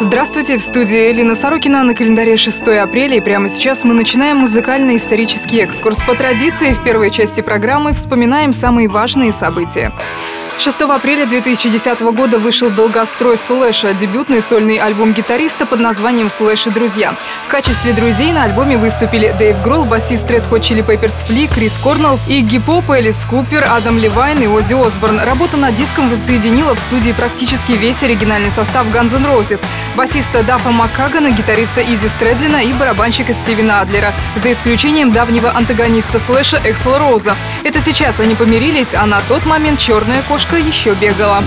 Здравствуйте, в студии Элина Сорокина на календаре 6 апреля. И прямо сейчас мы начинаем музыкально-исторический экскурс. По традиции, в первой части программы вспоминаем самые важные события. 6 апреля 2010 года вышел «Долгострой Слэша», дебютный сольный альбом гитариста под названием «Слэш и друзья». В качестве друзей на альбоме выступили Дэйв Гролл, басист Red Hot Chili Peppers Фли, Крис Корнелл, Игги Поп, Элис Купер, Адам Левайн и Оззи Осборн. Работа над диском воссоединила в студии практически весь оригинальный состав Guns N' Roses, басиста Дафа Маккагана, гитариста Изи Стрэдлина и барабанщика Стивена Адлера, за исключением давнего антагониста Слэша Эксела Роуза. Это сейчас они помирились, а на тот момент черная кошка еще бегала.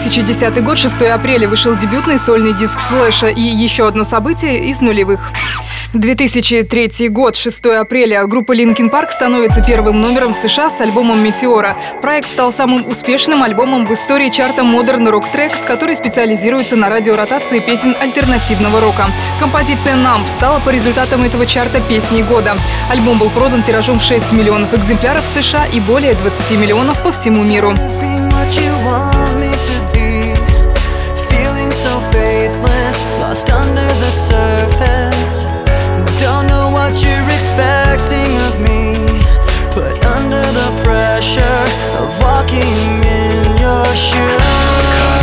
2010 год, 6 апреля, вышел дебютный сольный диск Слэша и еще одно событие из нулевых. 2003 год, 6 апреля. Группа Linkin Park становится первым номером в США с альбомом «Метеора». Проект стал самым успешным альбомом в истории чарта Modern Rock Tracks, который специализируется на радиоротации песен альтернативного рока. Композиция «Numb» стала по результатам этого чарта песней года. Альбом был продан тиражом в 6 миллионов экземпляров в США и более 20 миллионов по всему миру. So faithless, lost under the surface. Don't know what you're expecting of me. Put under the pressure of walking in your shoes.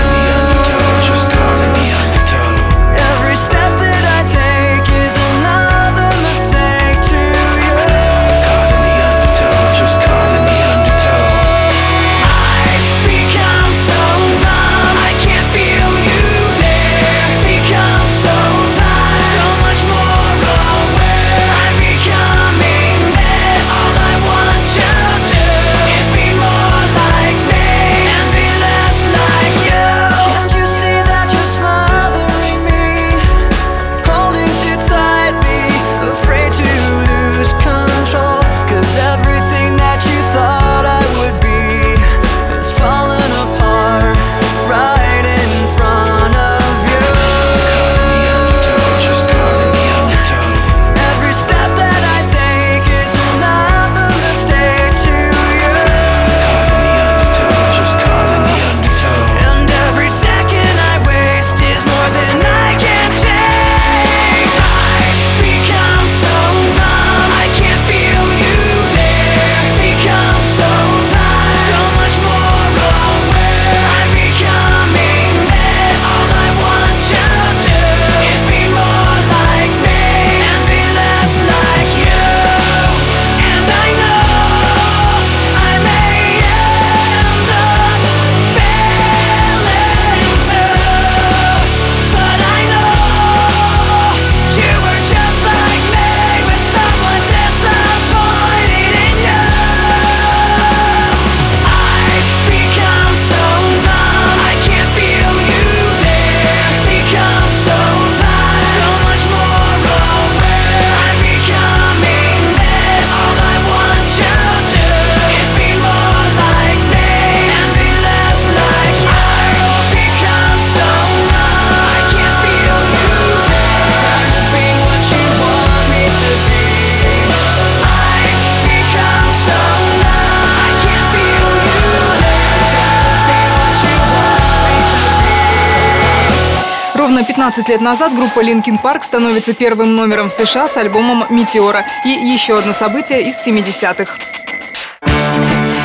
15 лет назад группа Linkin Park становится первым номером в США с альбомом «Метеора». И еще одно событие из 70-х.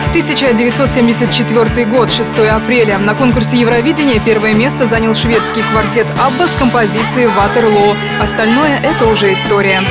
1974 год, 6 апреля. На конкурсе Евровидения первое место занял шведский квартет «Абба» с композицией «Ватерлоо». Остальное — это уже история.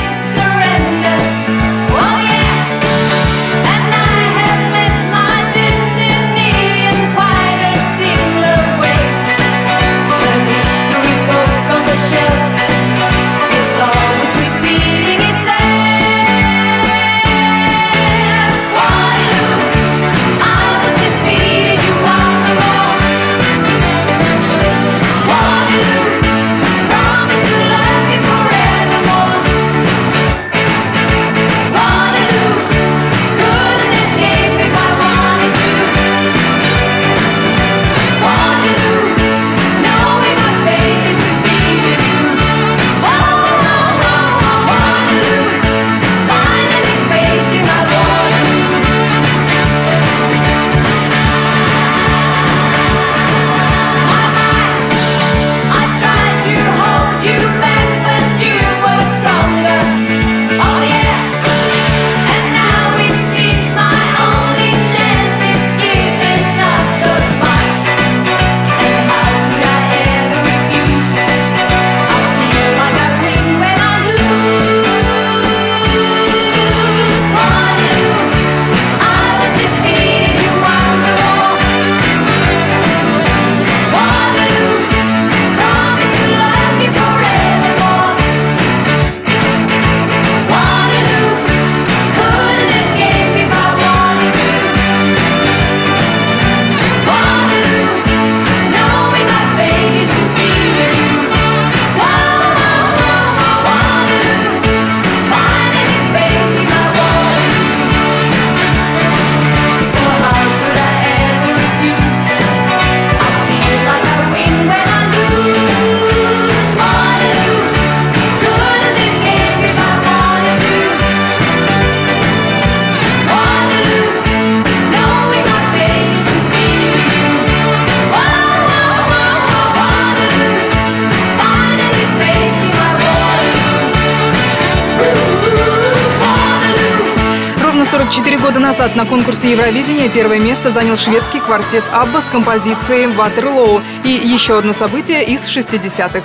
Назад на конкурсе Евровидения первое место занял шведский квартет Абба с композицией «Ватерлоу» и еще одно событие из 60-х.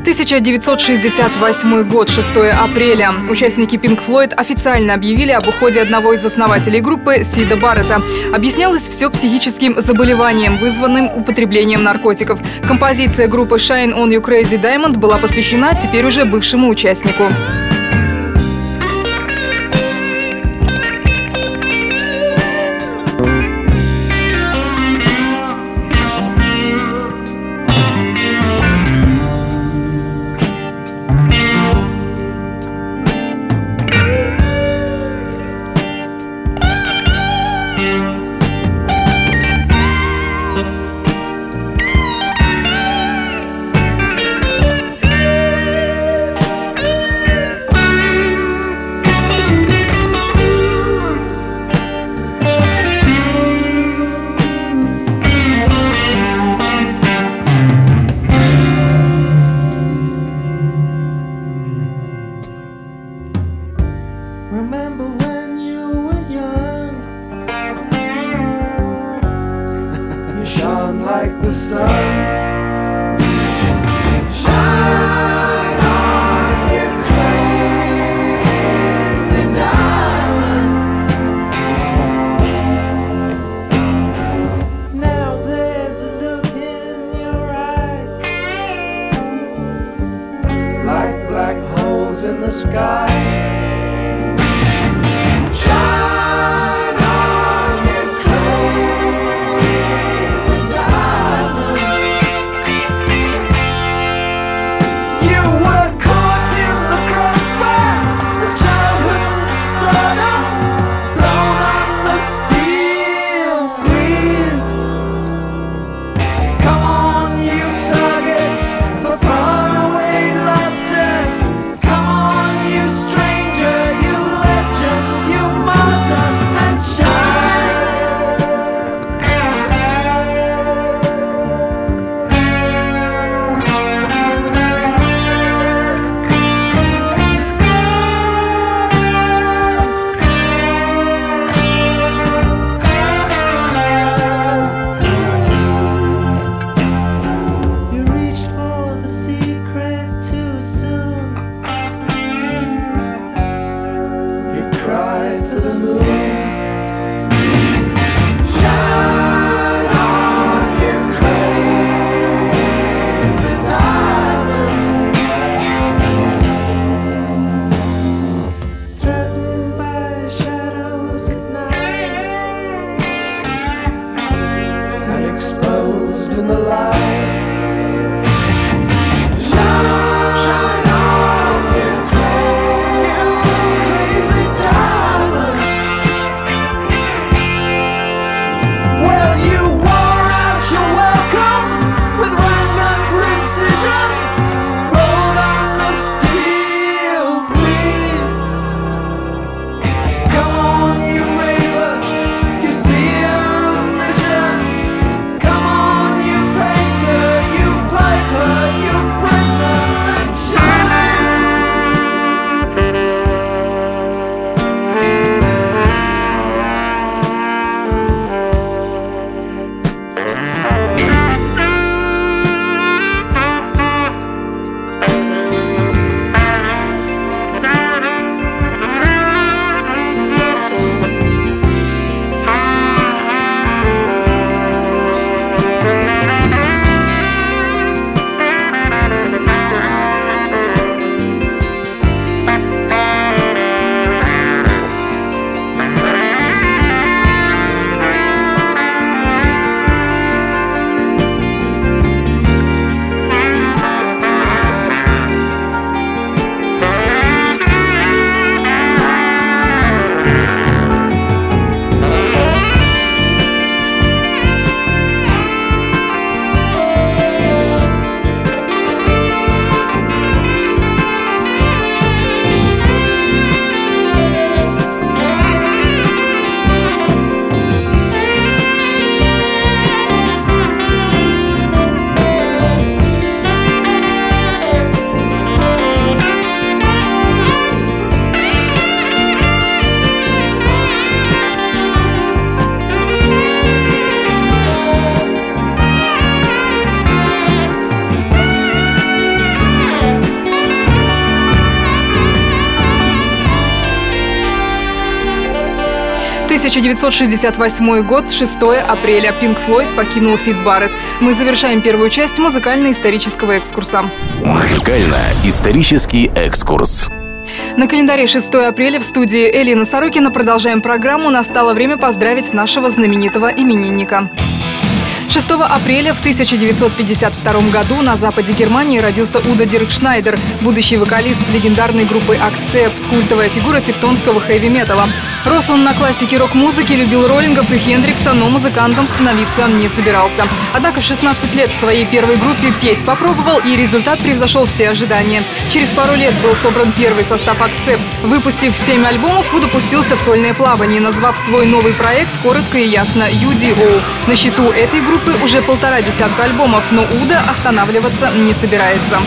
1968 год, 6 апреля. Участники Pink Floyd официально объявили об уходе одного из основателей группы Сида Баррета. Объяснялось все психическим заболеванием, вызванным употреблением наркотиков. Композиция группы Shine on You Crazy Diamond была посвящена теперь уже бывшему участнику. 1968 год, 6 апреля. Pink Floyd покинул Сид Барретт. Мы завершаем первую часть музыкально-исторического экскурса. Музыкально-исторический экскурс. На календаре 6 апреля в студии Элина Сорокина продолжаем программу. Настало время поздравить нашего знаменитого именинника. 6 апреля в 1952 году на западе Германии родился Удо Диркшнайдер, будущий вокалист легендарной группы «Accept», культовая фигура тевтонского хэви-металла. Рос он на классике рок-музыки, любил роллингов и Хендрикса, но музыкантом становиться не собирался. Однако в 16 лет в своей первой группе петь попробовал, и результат превзошел все ожидания. Через пару лет был собран первый состав «Акцепт». Выпустив 7 альбомов, Уда пустился в сольное плавание, назвав свой новый проект коротко и ясно «UDO». На счету этой группы уже полтора десятка альбомов, но Уда останавливаться не собирается.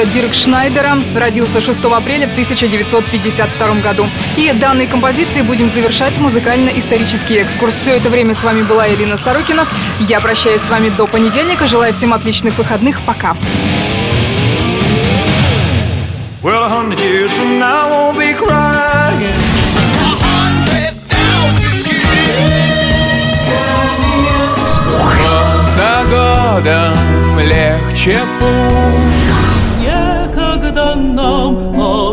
Уда Диркшнайдера. Родился 6 апреля в 1952 году. И данной композицией будем завершать музыкально-исторический экскурс. Все это время с вами была Элина Сорокина. Я прощаюсь с вами до понедельника. Желаю всем отличных выходных. Пока. Well, a hundred years from now, I won't be crying. Год за годом легче путь